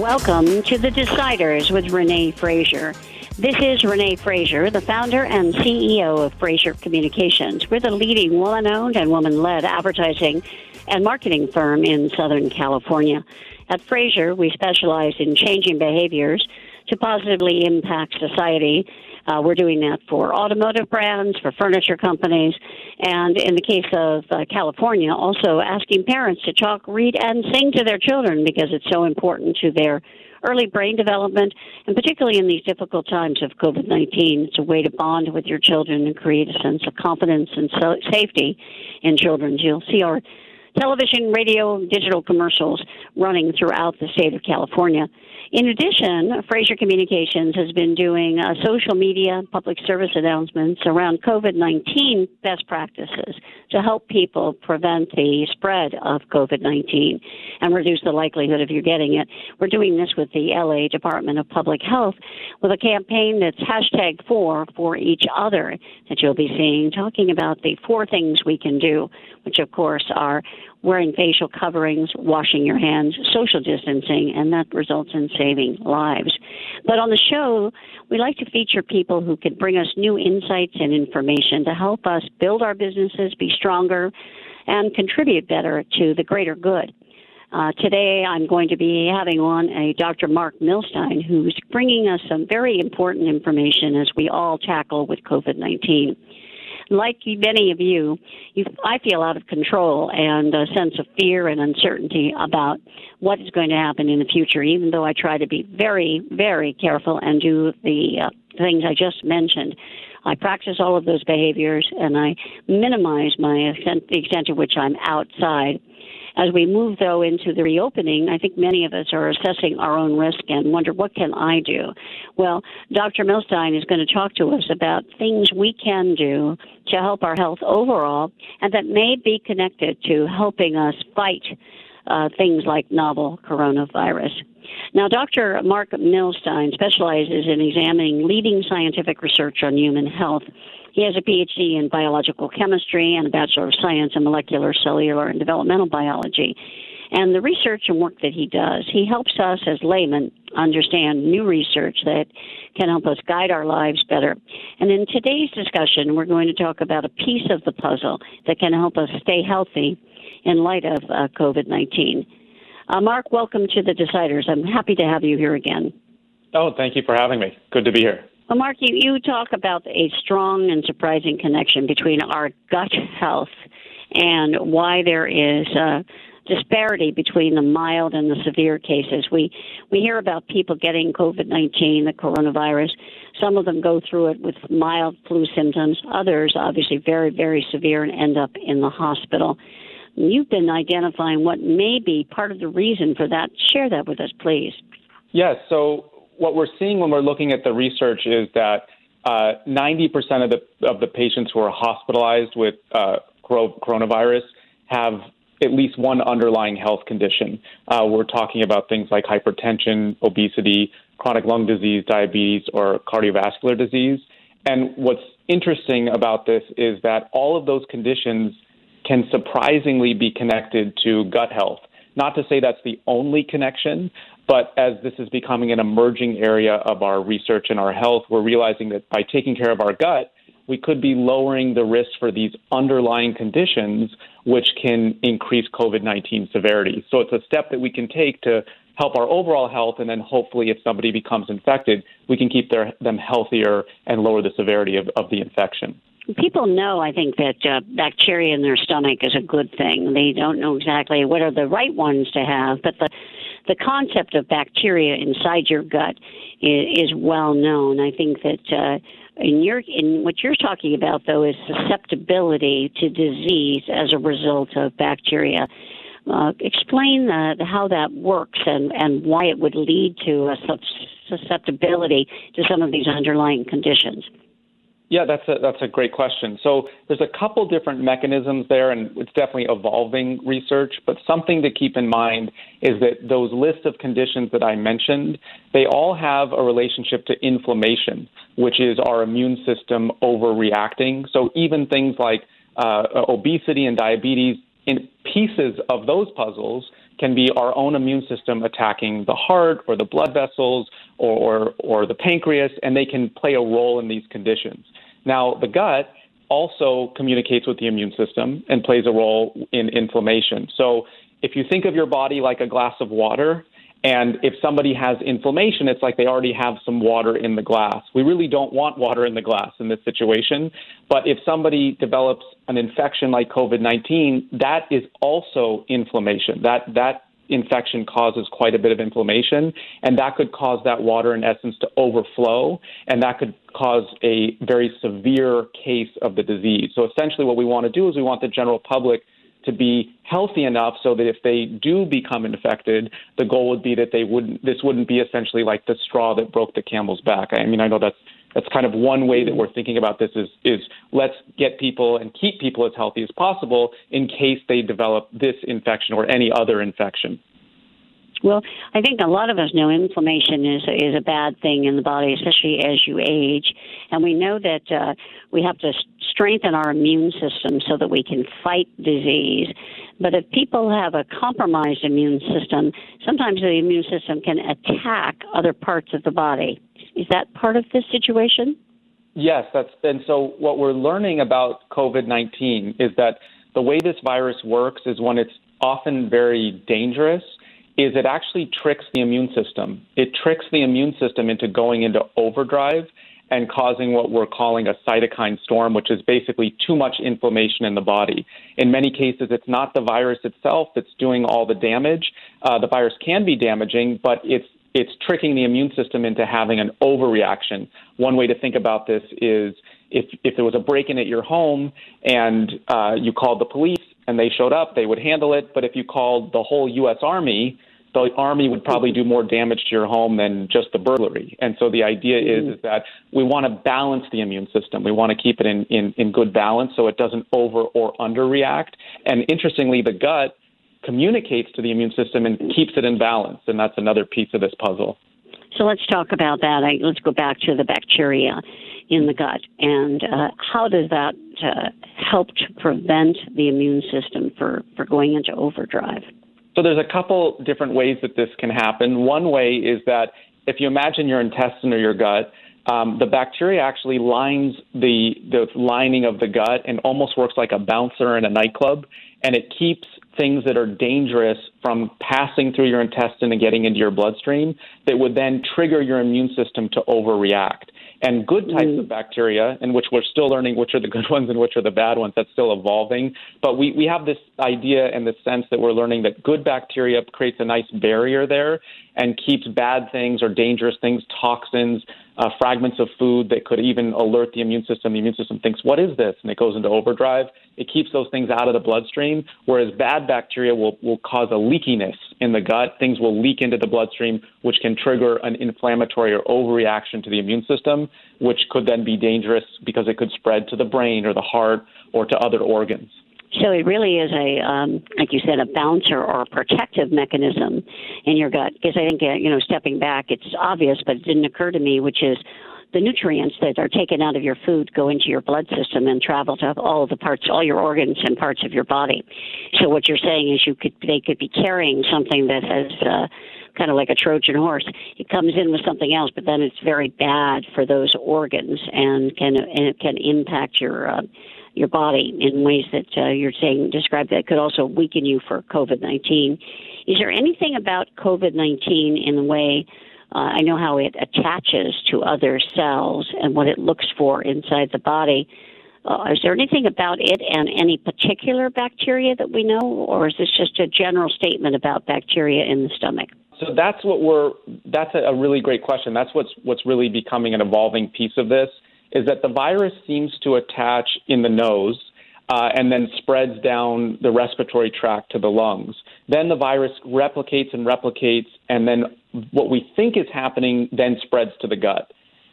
Welcome to The Deciders with Renee Fraser. This is Renee Fraser, the founder and CEO of Fraser Communications. We're the leading woman owned and woman led advertising and marketing firm in Southern California. At Fraser, we specialize in changing behaviors to positively impact society. Uh, we're doing that for automotive brands, for furniture companies, and in the case of uh, California, also asking parents to talk, read, and sing to their children because it's so important to their early brain development, and particularly in these difficult times of COVID 19. It's a way to bond with your children and create a sense of confidence and so- safety in children. You'll see our television, radio, digital commercials running throughout the state of California. In addition, Fraser Communications has been doing uh, social media public service announcements around COVID 19 best practices to help people prevent the spread of COVID 19 and reduce the likelihood of you getting it. We're doing this with the LA Department of Public Health with a campaign that's hashtag four for each other that you'll be seeing, talking about the four things we can do, which of course are wearing facial coverings, washing your hands, social distancing, and that results in saving lives. But on the show, we like to feature people who can bring us new insights and information to help us build our businesses, be stronger, and contribute better to the greater good. Uh, today, I'm going to be having on a Dr. Marc Milstein, who's bringing us some very important information as we all tackle with COVID 19 like many of you, you, I feel out of control and a sense of fear and uncertainty about what is going to happen in the future, even though I try to be very, very careful and do the uh, things I just mentioned. I practice all of those behaviors and I minimize my extent, the extent to which I'm outside as we move, though, into the reopening, I think many of us are assessing our own risk and wonder, what can I do? Well, Dr. Milstein is going to talk to us about things we can do to help our health overall and that may be connected to helping us fight uh, things like novel coronavirus. Now, Dr. Marc Milstein specializes in examining leading scientific research on human health he has a PhD in biological chemistry and a Bachelor of Science in molecular, cellular, and developmental biology. And the research and work that he does, he helps us as laymen understand new research that can help us guide our lives better. And in today's discussion, we're going to talk about a piece of the puzzle that can help us stay healthy in light of uh, COVID 19. Uh, Marc, welcome to the Deciders. I'm happy to have you here again. Oh, thank you for having me. Good to be here. Well, Marc, you, you talk about a strong and surprising connection between our gut health and why there is a disparity between the mild and the severe cases. We we hear about people getting COVID nineteen, the coronavirus. Some of them go through it with mild flu symptoms. Others, obviously, very very severe and end up in the hospital. You've been identifying what may be part of the reason for that. Share that with us, please. Yes. So what we're seeing when we're looking at the research is that uh, 90% of the of the patients who are hospitalized with uh, coronavirus have at least one underlying health condition. Uh, we're talking about things like hypertension, obesity, chronic lung disease, diabetes, or cardiovascular disease. And what's interesting about this is that all of those conditions can surprisingly be connected to gut health. Not to say that's the only connection, but as this is becoming an emerging area of our research and our health, we're realizing that by taking care of our gut, we could be lowering the risk for these underlying conditions, which can increase COVID 19 severity. So it's a step that we can take to help our overall health, and then hopefully, if somebody becomes infected, we can keep their, them healthier and lower the severity of, of the infection. People know, I think, that uh, bacteria in their stomach is a good thing. They don't know exactly what are the right ones to have, but the the concept of bacteria inside your gut is, is well known. I think that uh, in your in what you're talking about though is susceptibility to disease as a result of bacteria. Uh, explain uh, how that works and, and why it would lead to a susceptibility to some of these underlying conditions. Yeah, that's a that's a great question. So there's a couple different mechanisms there, and it's definitely evolving research. But something to keep in mind is that those lists of conditions that I mentioned, they all have a relationship to inflammation, which is our immune system overreacting. So even things like uh, obesity and diabetes, in pieces of those puzzles can be our own immune system attacking the heart or the blood vessels or, or, or the pancreas, and they can play a role in these conditions. Now, the gut also communicates with the immune system and plays a role in inflammation. So, if you think of your body like a glass of water, and if somebody has inflammation, it's like they already have some water in the glass. We really don't want water in the glass in this situation. But if somebody develops an infection like COVID 19, that is also inflammation. That, that infection causes quite a bit of inflammation, and that could cause that water, in essence, to overflow, and that could cause a very severe case of the disease. So essentially, what we want to do is we want the general public to be healthy enough so that if they do become infected, the goal would be that they wouldn't. This wouldn't be essentially like the straw that broke the camel's back. I mean, I know that's that's kind of one way that we're thinking about this is is let's get people and keep people as healthy as possible in case they develop this infection or any other infection. Well, I think a lot of us know inflammation is is a bad thing in the body, especially as you age, and we know that uh, we have to strengthen our immune system so that we can fight disease. But if people have a compromised immune system, sometimes the immune system can attack other parts of the body. Is that part of this situation? Yes, that's and so what we're learning about COVID-19 is that the way this virus works is when it's often very dangerous is it actually tricks the immune system. It tricks the immune system into going into overdrive and causing what we're calling a cytokine storm, which is basically too much inflammation in the body. In many cases, it's not the virus itself that's doing all the damage. Uh, the virus can be damaging, but it's it's tricking the immune system into having an overreaction. One way to think about this is if if there was a break-in at your home and uh, you called the police and they showed up, they would handle it. But if you called the whole U.S. Army, the army would probably do more damage to your home than just the burglary. And so the idea is, mm-hmm. is that we want to balance the immune system. We want to keep it in, in, in good balance so it doesn't over or underreact. And interestingly, the gut communicates to the immune system and keeps it in balance. And that's another piece of this puzzle. So let's talk about that. let's go back to the bacteria in the gut and uh, how does that uh, help to prevent the immune system for, for going into overdrive? So there's a couple different ways that this can happen. One way is that if you imagine your intestine or your gut, um, the bacteria actually lines the the lining of the gut and almost works like a bouncer in a nightclub, and it keeps things that are dangerous from passing through your intestine and getting into your bloodstream that would then trigger your immune system to overreact and good types mm. of bacteria, in which we're still learning which are the good ones and which are the bad ones. That's still evolving. But we, we have this idea and the sense that we're learning that good bacteria creates a nice barrier there and keeps bad things or dangerous things, toxins, uh, fragments of food that could even alert the immune system. The immune system thinks, what is this? And it goes into overdrive. It keeps those things out of the bloodstream, whereas bad bacteria will, will cause a leakiness in the gut. Things will leak into the bloodstream, which can trigger an inflammatory or overreaction to the immune system, which could then be dangerous because it could spread to the brain or the heart or to other organs. So it really is a, um, like you said, a bouncer or a protective mechanism in your gut. Because I think, uh, you know, stepping back, it's obvious, but it didn't occur to me, which is the nutrients that are taken out of your food go into your blood system and travel to all the parts, all your organs and parts of your body. So what you're saying is you could, they could be carrying something that has, uh, kind of like a Trojan horse. It comes in with something else, but then it's very bad for those organs and can and it can impact your uh, your body in ways that uh, you're saying describe that could also weaken you for COVID 19. Is there anything about COVID 19 in the way uh, I know how it attaches to other cells and what it looks for inside the body? Uh, is there anything about it and any particular bacteria that we know, or is this just a general statement about bacteria in the stomach? So that's what we're. That's a really great question. That's what's what's really becoming an evolving piece of this is that the virus seems to attach in the nose uh, and then spreads down the respiratory tract to the lungs. Then the virus replicates and replicates, and then what we think is happening then spreads to the gut.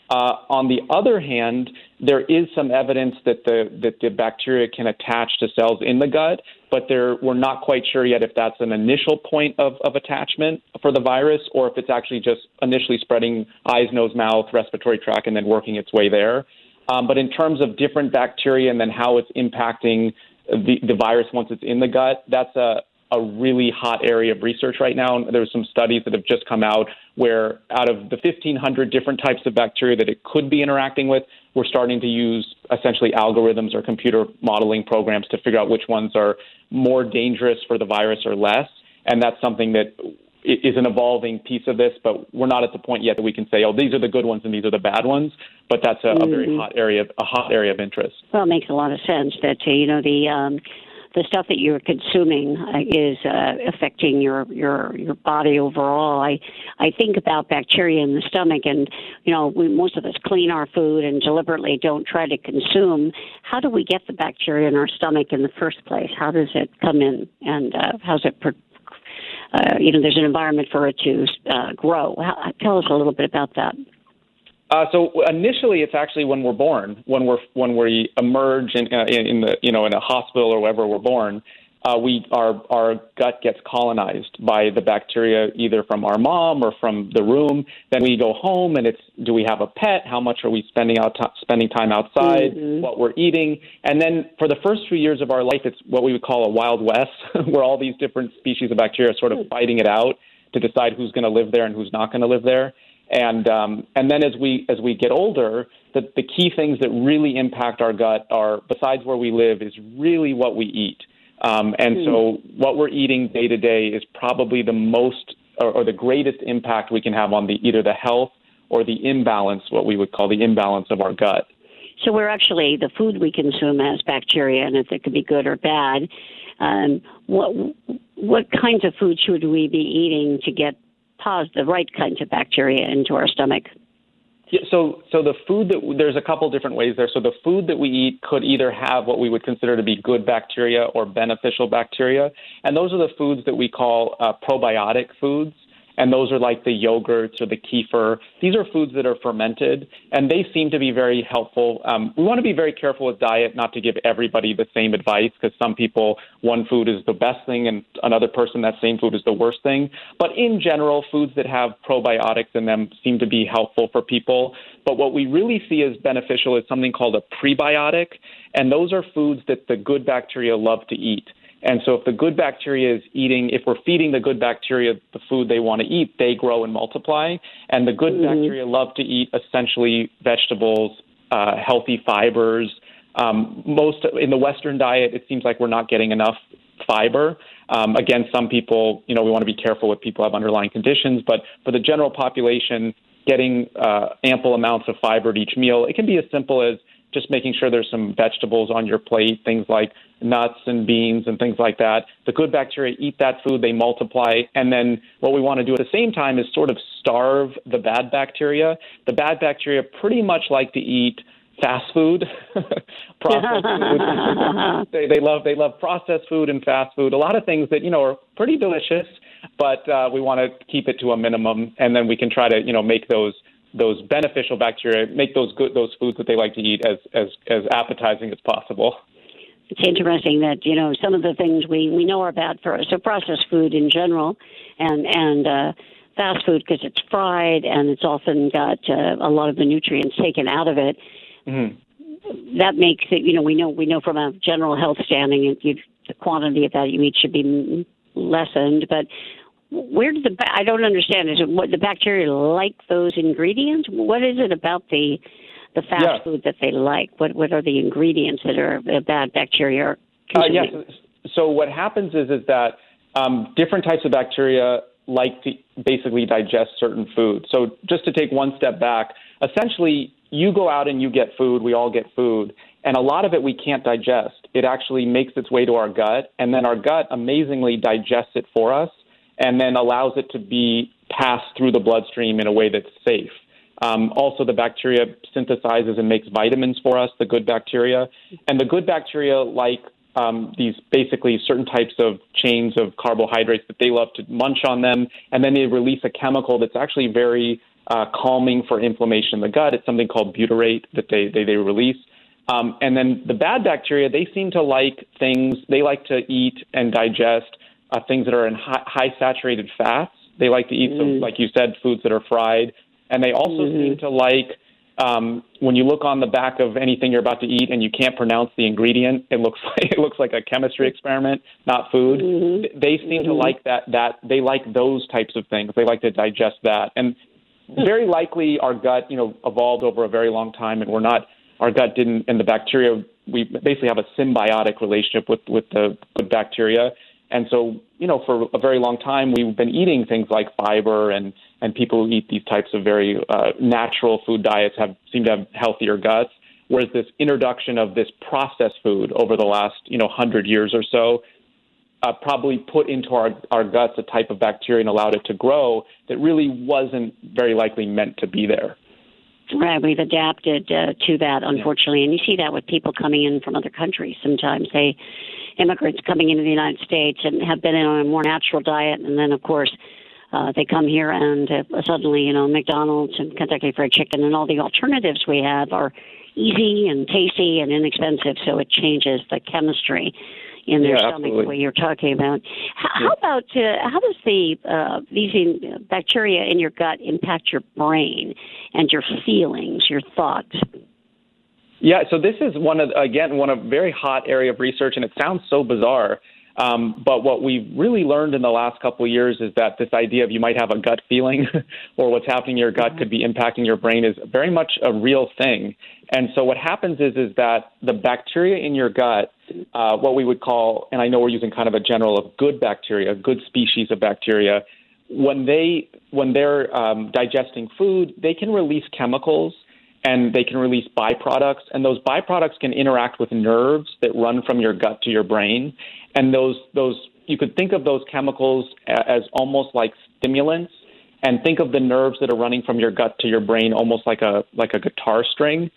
Uh, on the other hand, there is some evidence that the that the bacteria can attach to cells in the gut, but there, we're not quite sure yet if that's an initial point of, of attachment for the virus or if it's actually just initially spreading eyes, nose, mouth, respiratory tract, and then working its way there. Um, but in terms of different bacteria and then how it's impacting the, the virus once it's in the gut, that's a a really hot area of research right now. There's some studies that have just come out where out of the 1,500 different types of bacteria that it could be interacting with, we're starting to use essentially algorithms or computer modeling programs to figure out which ones are more dangerous for the virus or less. And that's something that is an evolving piece of this, but we're not at the point yet that we can say, oh, these are the good ones and these are the bad ones. But that's a, mm-hmm. a very mm-hmm. hot area, a hot area of interest. Well, it makes a lot of sense that uh, you know the um, the stuff that you're consuming uh, is uh, affecting your your your body overall. I I think about bacteria in the stomach, and you know, we, most of us clean our food and deliberately don't try to consume. How do we get the bacteria in our stomach in the first place? How does it come in, and uh, how's it? Per- uh, you know, there's an environment for it to uh, grow. How, tell us a little bit about that. Uh, so initially, it's actually when we're born, when we're when we emerge in, uh, in, the you know in a hospital or wherever we're born. Uh, we our our gut gets colonized by the bacteria either from our mom or from the room. Then we go home and it's do we have a pet? How much are we spending out t- spending time outside? Mm-hmm. What we're eating? And then for the first few years of our life, it's what we would call a wild west, where all these different species of bacteria are sort of fighting it out to decide who's going to live there and who's not going to live there. And um, and then as we as we get older, the, the key things that really impact our gut are besides where we live is really what we eat. Um, and mm. so what we're eating day to day is probably the most or, or the greatest impact we can have on the either the health or the imbalance, what we would call the imbalance of our gut. So we're actually the food we consume has bacteria, and if it could be good or bad. Um, what what kinds of food should we be eating to get cause the right kinds of bacteria into our stomach. Yeah, so, so the food that there's a couple different ways there. So the food that we eat could either have what we would consider to be good bacteria or beneficial bacteria, and those are the foods that we call uh, probiotic foods and those are like the yogurts or the kefir. These are foods that are fermented, and they seem to be very helpful. Um, we want to be very careful with diet, not to give everybody the same advice, because some people, one food is the best thing, and another person, that same food is the worst thing. But in general, foods that have probiotics in them seem to be helpful for people. But what we really see as beneficial is something called a prebiotic, and those are foods that the good bacteria love to eat. And so, if the good bacteria is eating, if we're feeding the good bacteria the food they want to eat, they grow and multiply. And the good mm-hmm. bacteria love to eat essentially vegetables, uh, healthy fibers. Um, most in the Western diet, it seems like we're not getting enough fiber. Um, again, some people, you know, we want to be careful with people who have underlying conditions, but for the general population, getting uh, ample amounts of fiber at each meal, it can be as simple as just making sure there's some vegetables on your plate, things like nuts and beans and things like that. The good bacteria eat that food, they multiply, and then what we want to do at the same time is sort of starve the bad bacteria. The bad bacteria pretty much like to eat fast food, processed food. they, they love they love processed food and fast food. A lot of things that you know are pretty delicious, but uh, we want to keep it to a minimum, and then we can try to you know make those those beneficial bacteria, make those good those foods that they like to eat as as as appetizing as possible. It's interesting that you know some of the things we we know are bad for us. So processed food in general, and and uh, fast food because it's fried and it's often got uh, a lot of the nutrients taken out of it. Mm-hmm. That makes it. You know, we know we know from a general health standing, you, the quantity of that you eat should be lessened. But where did the I don't understand. Is it what the bacteria like those ingredients? What is it about the the fast yeah. food that they like? What what are the ingredients that are bad bacteria are uh, yes. So what happens is is that um, different types of bacteria like to basically digest certain foods. So just to take one step back, essentially you go out and you get food. We all get food. And a lot of it we can't digest. It actually makes its way to our gut, and then our gut amazingly digests it for us and then allows it to be passed through the bloodstream in a way that's safe. Um, also, the bacteria synthesizes and makes vitamins for us, the good bacteria. And the good bacteria like um, these basically certain types of chains of carbohydrates that they love to munch on them, and then they release a chemical that's actually very uh, calming for inflammation in the gut. It's something called butyrate that they, they, they release. Um, and then the bad bacteria, they seem to like things, they like to eat and digest uh, things that are in high, high saturated fats. They like to eat, mm. some, like you said, foods that are fried, and they also mm-hmm. seem to like Um, when you look on the back of anything you're about to eat and you can't pronounce the ingredient, it looks like it looks like a chemistry experiment, not food. Mm-hmm. They seem mm-hmm. to like that. That they like those types of things. They like to digest that, and very likely our gut, you know, evolved over a very long time, and we're not. Our gut didn't, and the bacteria. We basically have a symbiotic relationship with with the good bacteria, and so you know, for a very long time, we've been eating things like fiber and and people who eat these types of very uh, natural food diets have seem to have healthier guts. Whereas this introduction of this processed food over the last you know hundred years or so uh, probably put into our our guts a type of bacteria and allowed it to grow that really wasn't very likely meant to be there. Right, we've adapted uh, to that, unfortunately, yeah. and you see that with people coming in from other countries. Sometimes they, immigrants coming into the United States and have been on a more natural diet, and then of course uh, they come here and uh, suddenly, you know, McDonald's and Kentucky Fried Chicken and all the alternatives we have are easy and tasty and inexpensive, so it changes the chemistry in their yeah, stomach way you're talking about. How, yeah. how about uh, how does the uh, these bacteria in your gut impact your brain and your feelings, your thoughts? Yeah, so this is one of again one of very hot area of research, and it sounds so bizarre. Um, but what we've really learned in the last couple of years is that this idea of you might have a gut feeling or what's happening in your gut mm-hmm. could be impacting your brain is very much a real thing. And so what happens is is that the bacteria in your gut, uh, what we would call, and I know we're using kind of a general of good bacteria, good species of bacteria, when they when they're um, digesting food, they can release chemicals and they can release byproducts, and those byproducts can interact with nerves that run from your gut to your brain, and those those you could think of those chemicals as almost like stimulants, and think of the nerves that are running from your gut to your brain almost like a like a guitar string,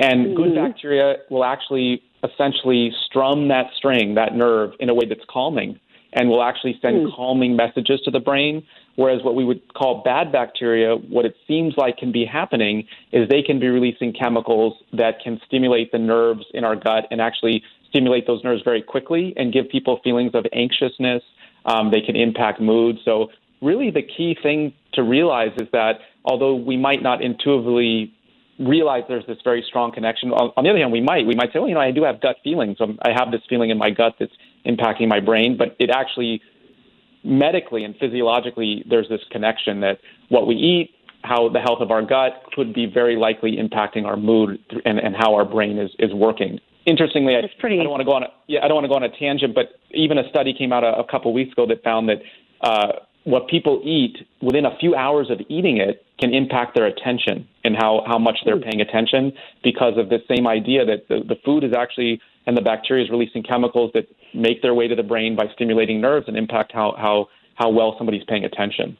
and mm-hmm. good bacteria will actually essentially strum that string, that nerve, in a way that's calming, and will actually send mm. calming messages to the brain Whereas what we would call bad bacteria, what it seems like can be happening is they can be releasing chemicals that can stimulate the nerves in our gut and actually stimulate those nerves very quickly and give people feelings of anxiousness. Um, they can impact mood. So, really, the key thing to realize is that although we might not intuitively realize there's this very strong connection, on, the other hand, we might. We might say, well, you know, I do have gut feelings. I'm, I have this feeling in my gut that's impacting my brain, but it actually medically and physiologically, there's this connection that what we eat, how the health of our gut could be very likely impacting our mood and, and how our brain is, is working. Interestingly, I, pretty... I don't want to go on a, yeah, I don't want to go on a tangent, but even a study came out a, a couple weeks ago that found that uh, what people eat within a few hours of eating it can impact their attention and how, how much they're hmm. paying attention because of this same idea that the, the food is actually and the bacteria is releasing chemicals that make their way to the brain by stimulating nerves and impact how how how well somebody's paying attention.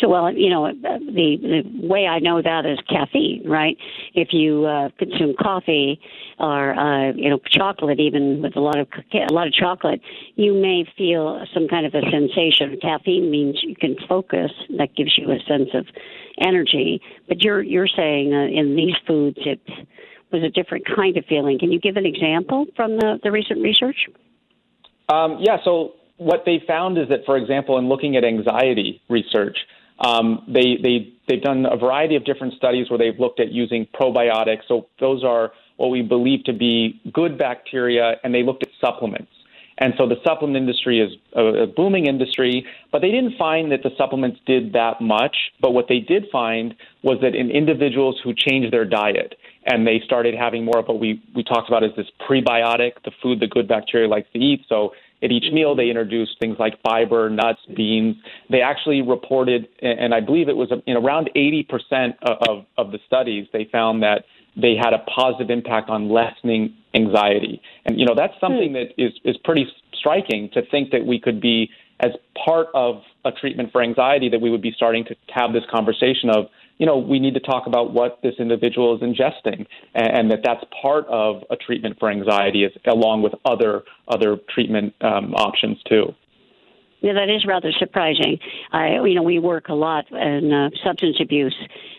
So, well, you know, the the way I know that is caffeine, right? If you uh, consume coffee or uh, you know chocolate, even with a lot of a lot of chocolate, you may feel some kind of a sensation. Caffeine means you can focus. That gives you a sense of energy. But you're you're saying uh, in these foods it was a different kind of feeling. Can you give an example from the, the recent research? Um, yeah, so what they found is that, for example, in looking at anxiety research, um, they, they, they've done a variety of different studies where they've looked at using probiotics. So those are what we believe to be good bacteria, and they looked at supplements. And so the supplement industry is a, booming industry, but they didn't find that the supplements did that much. But what they did find was that in individuals who changed their diet and they started having more of what we, we talked about as this prebiotic, the food the good bacteria likes to eat. So at each meal, they introduced things like fiber, nuts, beans. They actually reported, and I believe it was in around 80% of, of the studies, they found that they had a positive impact on lessening anxiety. And, you know, that's hmm. something that is, is pretty striking to think that we could be, as part of a treatment for anxiety, that we would be starting to have this conversation of, you know, we need to talk about what this individual is ingesting, and, and that that's part of a treatment for anxiety, is, along with other other treatment um, options too. Yeah, that is rather surprising. I, you know, we work a lot in uh, substance abuse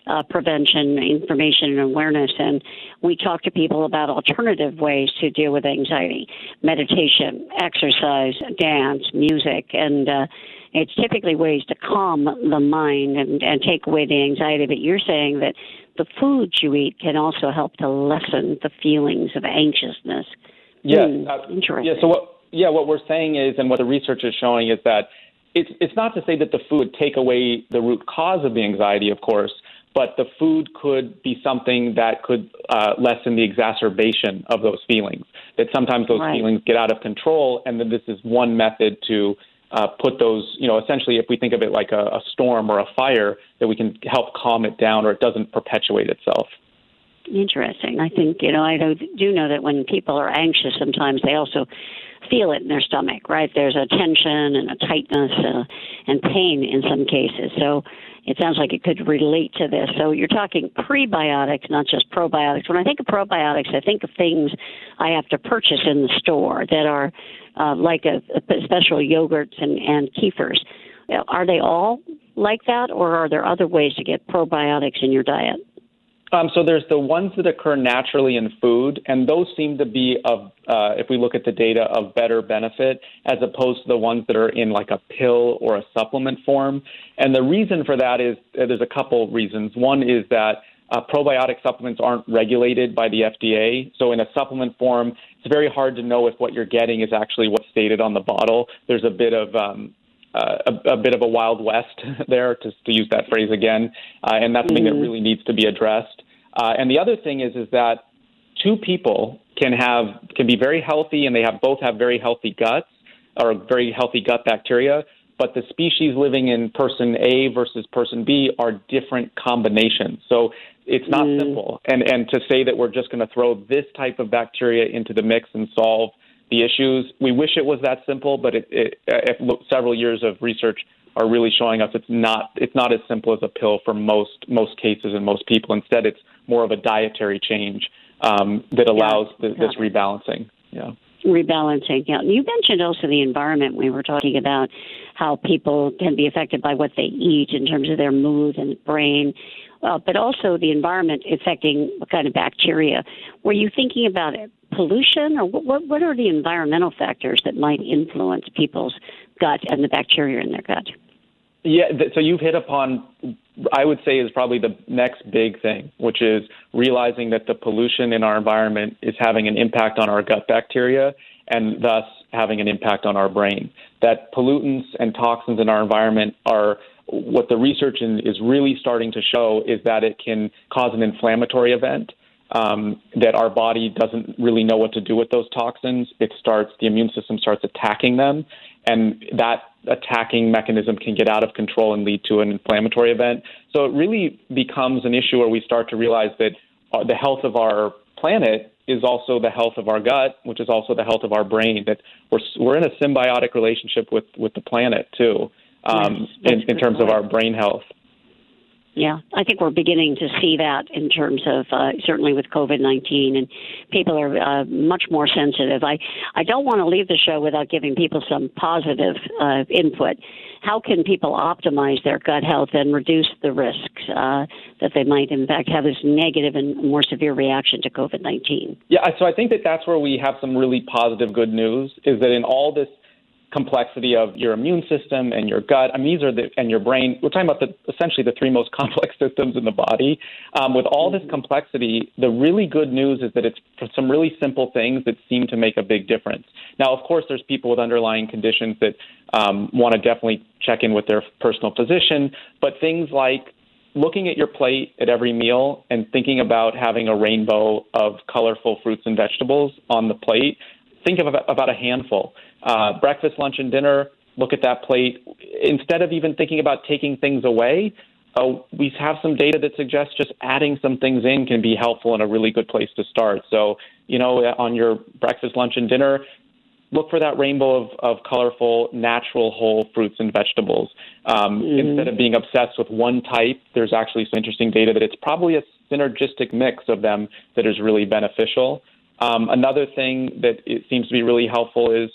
uh, prevention, information, and awareness, and we talk to people about alternative ways to deal with anxiety: meditation, exercise, dance, music, and uh, it's typically ways to calm the mind and, and take away the anxiety. But you're saying that the foods you eat can also help to lessen the feelings of anxiousness. Yeah, Hmm, uh, interesting. Yeah, so what yeah, what we're saying is and what the research is showing is that it's it's not to say that the food would take away the root cause of the anxiety, of course, but the food could be something that could uh, lessen the exacerbation of those feelings. That sometimes those Right. feelings get out of control, and then this is one method to uh, put those, you know, essentially, if we think of it like a, a storm or a fire, that we can help calm it down, or it doesn't perpetuate itself. Interesting. I think, you know, I do do know that when people are anxious, sometimes they also feel it in their stomach, right? There's a tension and a tightness uh, and pain in some cases. So it sounds like it could relate to this. So you're talking prebiotics, not just probiotics. When I think of probiotics, I think of things I have to purchase in the store that are uh, like a, a special yogurts and, and kefirs. Are they all like that, or are there other ways to get probiotics in your diet? Um, so there's the ones that occur naturally in food, and those seem to be of, uh, if we look at the data, of better benefit as opposed to the ones that are in like a pill or a supplement form. And the reason for that is uh, there's a couple reasons. One is that uh, probiotic supplements aren't regulated by the FDA. So in a supplement form, it's very hard to know if what you're getting is actually what's stated on the bottle. There's a bit of um, uh, a, a bit of a wild west there, to, to use that phrase again, uh, and that's something that really needs to be addressed. Uh, and the other thing is, is that two people can have can be very healthy, and they have both have very healthy guts or very healthy gut bacteria. But the species living in person A versus person B are different combinations. So it's not simple. And and to say that we're just going to throw this type of bacteria into the mix and solve the issues. We wish it was that simple, but it, it, it, look, several years of research are really showing us it's not it's not as simple as a pill for most most cases and most people. Instead, it's more of a dietary change um, that allows Yeah, the, this it. rebalancing. Yeah. rebalancing. Yeah, you mentioned also the environment. We were talking about how people can be affected by what they eat in terms of their mood and brain, uh, but also the environment affecting what kind of bacteria. Were you thinking about pollution, or what, what? Are the environmental factors that might influence people's gut and the bacteria in their gut? Yeah, so you've hit upon, I would say, is probably the next big thing, which is realizing that the pollution in our environment is having an impact on our gut bacteria and thus having an impact on our brain. That pollutants and toxins in our environment are what the research in, is really starting to show is that it can cause an inflammatory event. Um, that our body doesn't really know what to do with those toxins. It starts, the immune system starts attacking them, and that attacking mechanism can get out of control and lead to an inflammatory event. So it really becomes an issue where we start to realize that uh, the health of our planet is also the health of our gut, which is also the health of our brain. That we're we're in a symbiotic relationship with with the planet too, um, Yes, in, in terms of our brain health. Yeah, I think we're beginning to see that in terms of uh, certainly with COVID nineteen, and people are uh, much more sensitive. I I don't want to leave the show without giving people some positive uh, input. How can people optimize their gut health and reduce the risks uh, that they might, in fact, have this negative and more severe reaction to COVID nineteen? Yeah, so I think that that's where we have some really positive good news is that in all this complexity of your immune system and your gut, I mean, these are the, and your brain, we're talking about the, essentially the three most complex systems in the body. Um, with all this complexity, the really good news is that it's for some really simple things that seem to make a big difference. Now, of course, there's people with underlying conditions that um, want to definitely check in with their personal physician, but things like looking at your plate at every meal and thinking about having a rainbow of colorful fruits and vegetables on the plate. Think of about, a handful. Uh, breakfast, lunch, and dinner. Look at that plate. Instead of even thinking about taking things away, uh, we have some data that suggests just adding some things in can be helpful and a really good place to start. So, you know, on your breakfast, lunch, and dinner, look for that rainbow of, of colorful, natural, whole fruits and vegetables. Um, Instead of being obsessed with one type, there's actually some interesting data that it's probably a synergistic mix of them that is really beneficial. Um, another thing that it seems to be really helpful is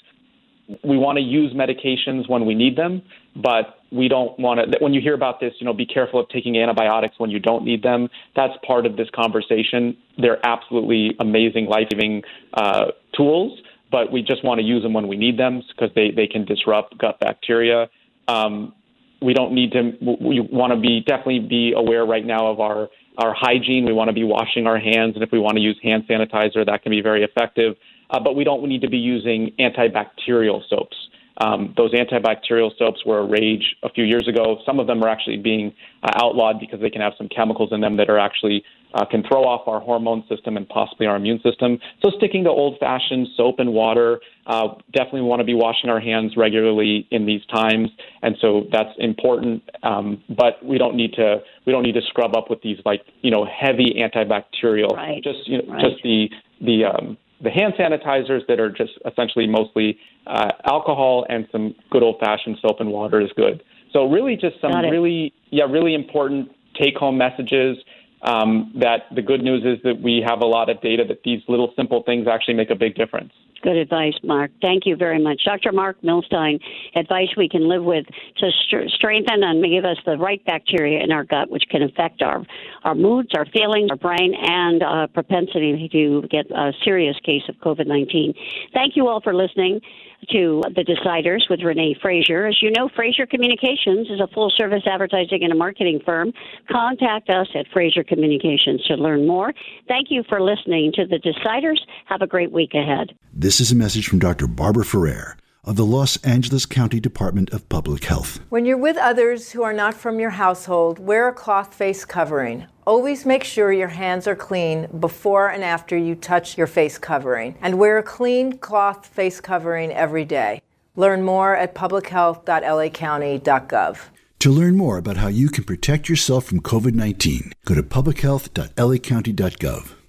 we want to use medications when we need them, but we don't want to. When you hear about this, you know, be careful of taking antibiotics when you don't need them. That's part of this conversation. They're absolutely amazing, life-saving uh, tools, but we just want to use them when we need them because they they can disrupt gut bacteria. Um, we don't need to. We want to be definitely be aware right now of our our hygiene. We want to be washing our hands, and if we want to use hand sanitizer, that can be very effective. Uh, but we don't need to be using antibacterial soaps. Um, those antibacterial soaps were a rage a few years ago. Some of them are actually being uh, outlawed because they can have some chemicals in them that are actually uh, can throw off our hormone system and possibly our immune system. So sticking to old-fashioned soap and water. Uh, definitely want to be washing our hands regularly in these times, and so that's important. Um, but we don't need to we don't need to scrub up with these like you know heavy antibacterial. Right. Just you know right. just the the um, the hand sanitizers that are just essentially mostly uh, alcohol and some good old fashioned soap and water is good. So really, just some really yeah really important take home messages. Um, that the good news is that we have a lot of data that these little simple things actually make a big difference. Good advice, Marc. Thank you very much. Dr. Marc Milstein, advice we can live with to st- strengthen and give us the right bacteria in our gut, which can affect our, our moods, our feelings, our brain, and uh, propensity to get a serious case of COVID 19. Thank you all for listening to The Deciders with Renee Fraser. As you know, Fraser Communications is a full service advertising and a marketing firm. Contact us at Fraser Communications to learn more. Thank you for listening to The Deciders. Have a great week ahead. This is a message from Dr. Barbara Ferrer of the Los Angeles County Department of Public Health. When you're with others who are not from your household, wear a cloth face covering. Always make sure your hands are clean before and after you touch your face covering, and wear a clean cloth face covering every day. Learn more at publichealth.lacounty.gov. To learn more about how you can protect yourself from COVID 19, go to publichealth.lacounty.gov.